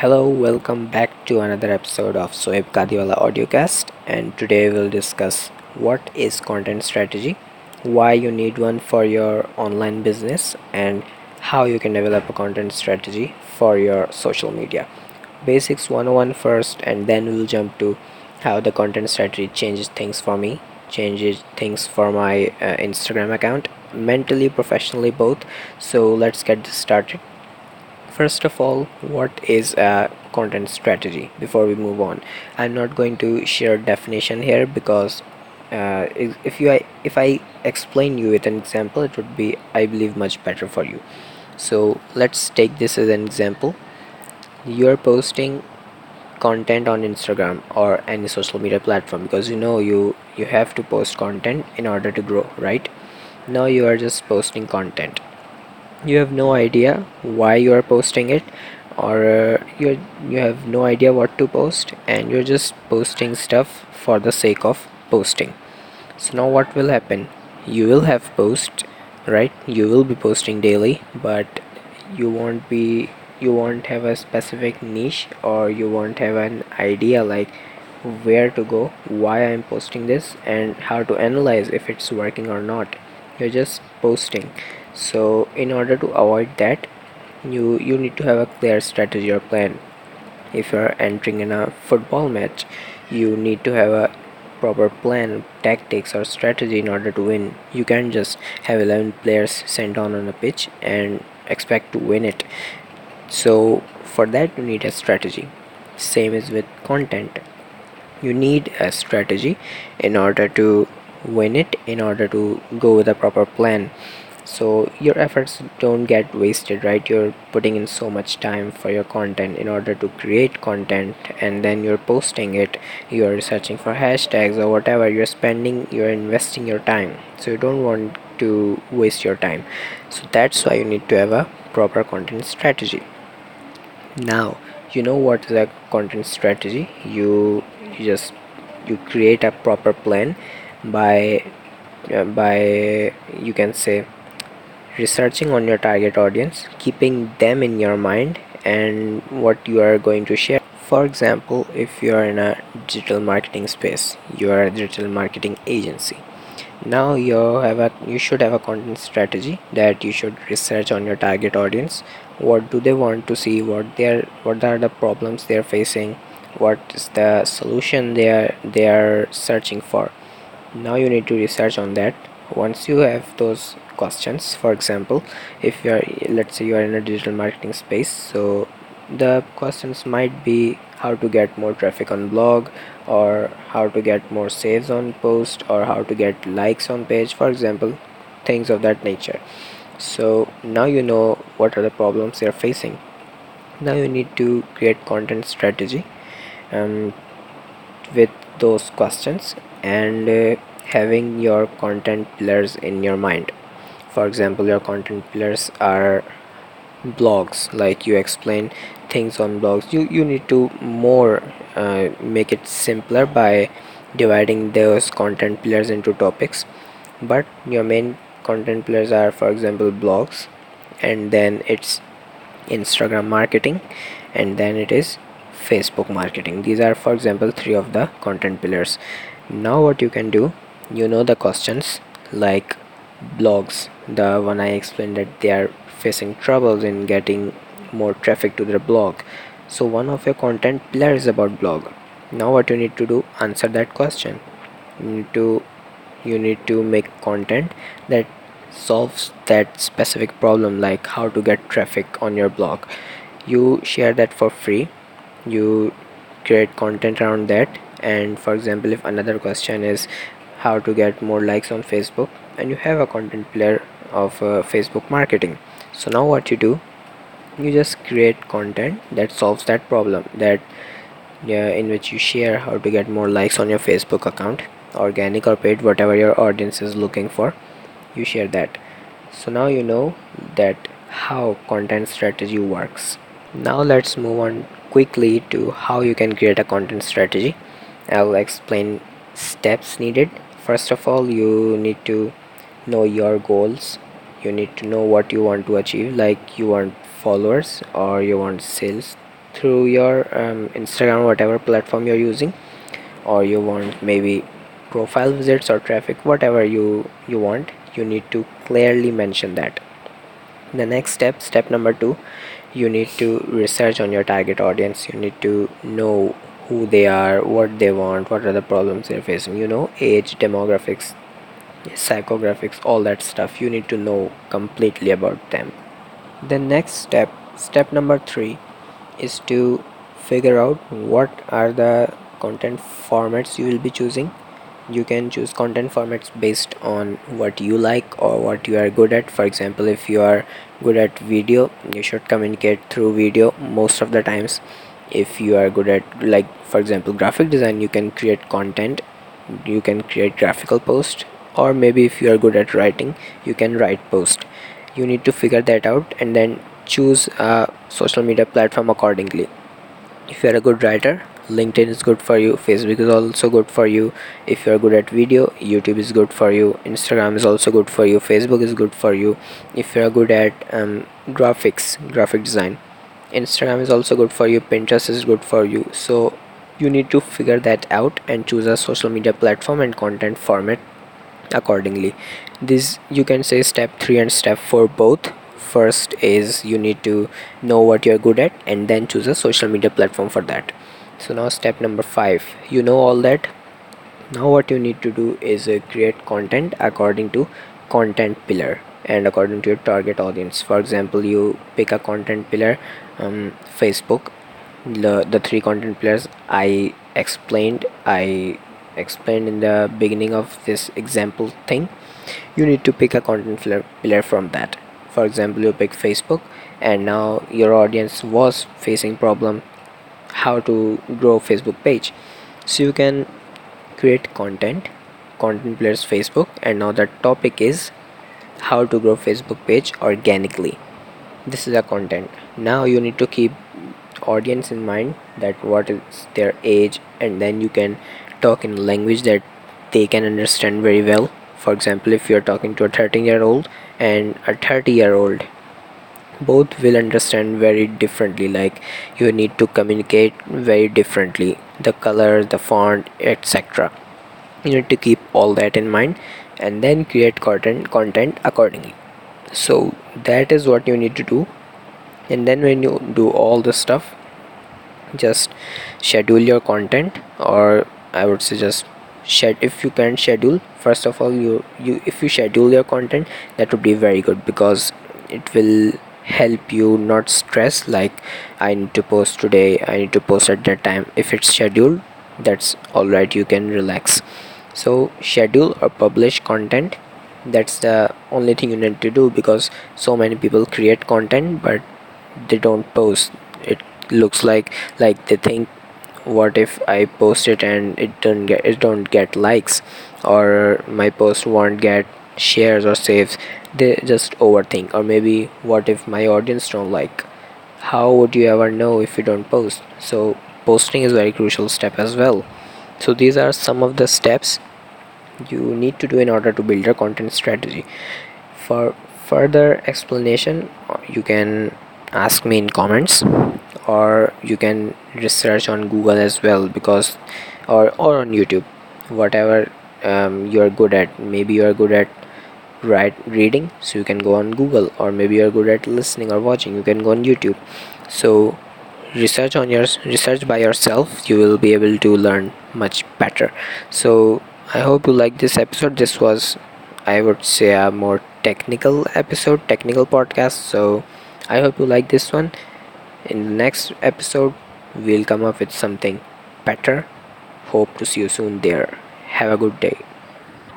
Hello, welcome back to another episode of Soeb Kadiwala Audiocast. And today we'll discuss what is content strategy, why you need one for your online business, and how you can develop a content strategy for your social media. Basics 101 first, and then we'll jump to how the content strategy changes things for me, changes things for my uh, Instagram account, mentally, professionally, both. So let's get this started first of all what is a content strategy before we move on? I'm not going to share definition here because uh, if you if i explain you with an example it would be i believe much better for you. So let's take this as an example. You're posting content on instagram or any social media platform because you know you you have to post content in order to grow right? Now you are just posting content you have no idea why you are posting it or uh, you you have no idea what to post and you're just posting stuff for the sake of posting. So now what will happen? You will have post right? You will be posting daily but you won't be you won't have a specific niche or you won't have an idea like where to go why i'm posting this and how to analyze if it's working or not. You're just posting so in order to avoid that you you need to have a clear strategy or plan. If you're entering in a football match you need to have a proper plan tactics or strategy in order to win. You can't just have 11 players sent on on a pitch and expect to win it. So for that you need a strategy. Same is with content. You need a strategy in order to win it in order to go with a proper plan so your efforts don't get wasted right? You're putting in so much time for your content in order to create content and then you're posting it. You're searching for hashtags or whatever. You're spending you're investing your time. So you don't want to waste your time. So that's why you need to have a proper content strategy. Now you know what is a content strategy? You, you just you create a proper plan by uh, by you can say researching on your target audience keeping them in your mind and what you are going to share. For example if you are in a digital marketing space you are a digital marketing agency. Now you have a you should have a content strategy that you should research on your target audience. What do they want to see? What they're what are the problems they're facing? What is the solution they are they are searching for? Now you need to research on that. Once you have those questions. For example if you are let's say you are in a digital marketing space so the questions might be how to get more traffic on blog or how to get more saves on post or how to get likes on page for example things of that nature. So now you know what are the problems you're facing. Now you need to create content strategy um, with those questions and uh, having your content pillars in your mind for example your content pillars are blogs like you explain things on blogs. You you need to more uh, make it simpler by dividing those content pillars into topics. But your main content pillars are for example blogs and then it's instagram marketing and then it is facebook marketing. These are for example three of the content pillars. Now what you can do you know the questions like blogs the one i explained that they are facing troubles in getting more traffic to their blog. So one of your content pillar is about blog. Now what you need to do answer that question. You need to you need to make content that solves that specific problem like how to get traffic on your blog. You share that for free. You create content around that. And for example if another question is how to get more likes on facebook and you have a content pillar of uh, facebook marketing. So now what you do? You just create content that solves that problem that in which you share how to get more likes on your facebook account organic or paid whatever your audience is looking for you share that. So now you know that how content strategy works. Now let's move on quickly to how you can create a content strategy. I'll explain steps needed. First of all you need to know your goals. You need to know what you want to achieve like you want followers or you want sales through your um, instagram whatever platform you're using or you want maybe profile visits or traffic whatever you you want you need to clearly mention that. The next step step number two you need to research on your target audience. You need to know who they are what they want what are the problems they're facing. You know age demographics psychographics all that stuff you need to know completely about them. The next step step number three is to figure out what are the content formats you will be choosing. You can choose content formats based on what you like or what you are good at. For example if you are good at video you should communicate through video most of the times. If you are good at like for example graphic design you can create content. You can create graphical post or maybe if you are good at writing you can write post. You need to figure that out and then choose a social media platform accordingly. If you are a good writer linkedin is good for you facebook is also good for you. If you are good at video youtube is good for you. Instagram is also good for you. Facebook is good for you. If you are good at um, graphics graphic design instagram is also good for you. Pinterest is good for you. So you need to figure that out and choose a social media platform and content format accordingly. This you can say step 3 and step 4 both. First is you need to know what you're good at and then choose a social media platform for that. So now step number 5 you know all that. Now what you need to do is uh, create content according to content pillar and according to your target audience. For example you pick a content pillar um, facebook. The the three content pillars i explained i explained in the beginning of this example thing you need to pick a content pillar, from that. For example you pick facebook and now your audience was facing problem how to grow facebook page. So you can create content content pillars facebook and now the topic is how to grow facebook page organically. This is a content. Now you need to keep audience in mind that what is their age and then you can talk in language that they can understand very well. For example if you're talking to a 13 year old and a 30 year old both will understand very differently. Like you need to communicate very differently the color the font etc you need to keep all that in mind and then create content content accordingly. So that is what you need to do and then when you do all the stuff just schedule your content or i would suggest shed if you can schedule first of all you you if you schedule your content that would be very good because it will help you not stress like i need to post today i need to post at that time. If it's scheduled that's all right you can relax. So schedule or publish content that's the only thing you need to do because so many people create content but they don't post. It looks like like they think what if i post it and it don't get it don't get likes? Or my post won't get shares or saves. They just overthink. Or maybe what if my audience don't like? How would you ever know if you don't post? So posting is very crucial step as well. So these are some of the steps you need to do in order to build your content strategy. For further explanation you can ask me in comments or you can research on google as well because or or on youtube whatever um, you're good at. Maybe you're good at write reading so you can go on google or maybe you're good at listening or watching you can go on youtube. So research on your research by yourself you will be able to learn much better. So i hope you like this episode. This was i would say a more technical episode technical podcast so i hope you like this one. In the next episode we'll come up with something better. Hope to see you soon there. Have a good day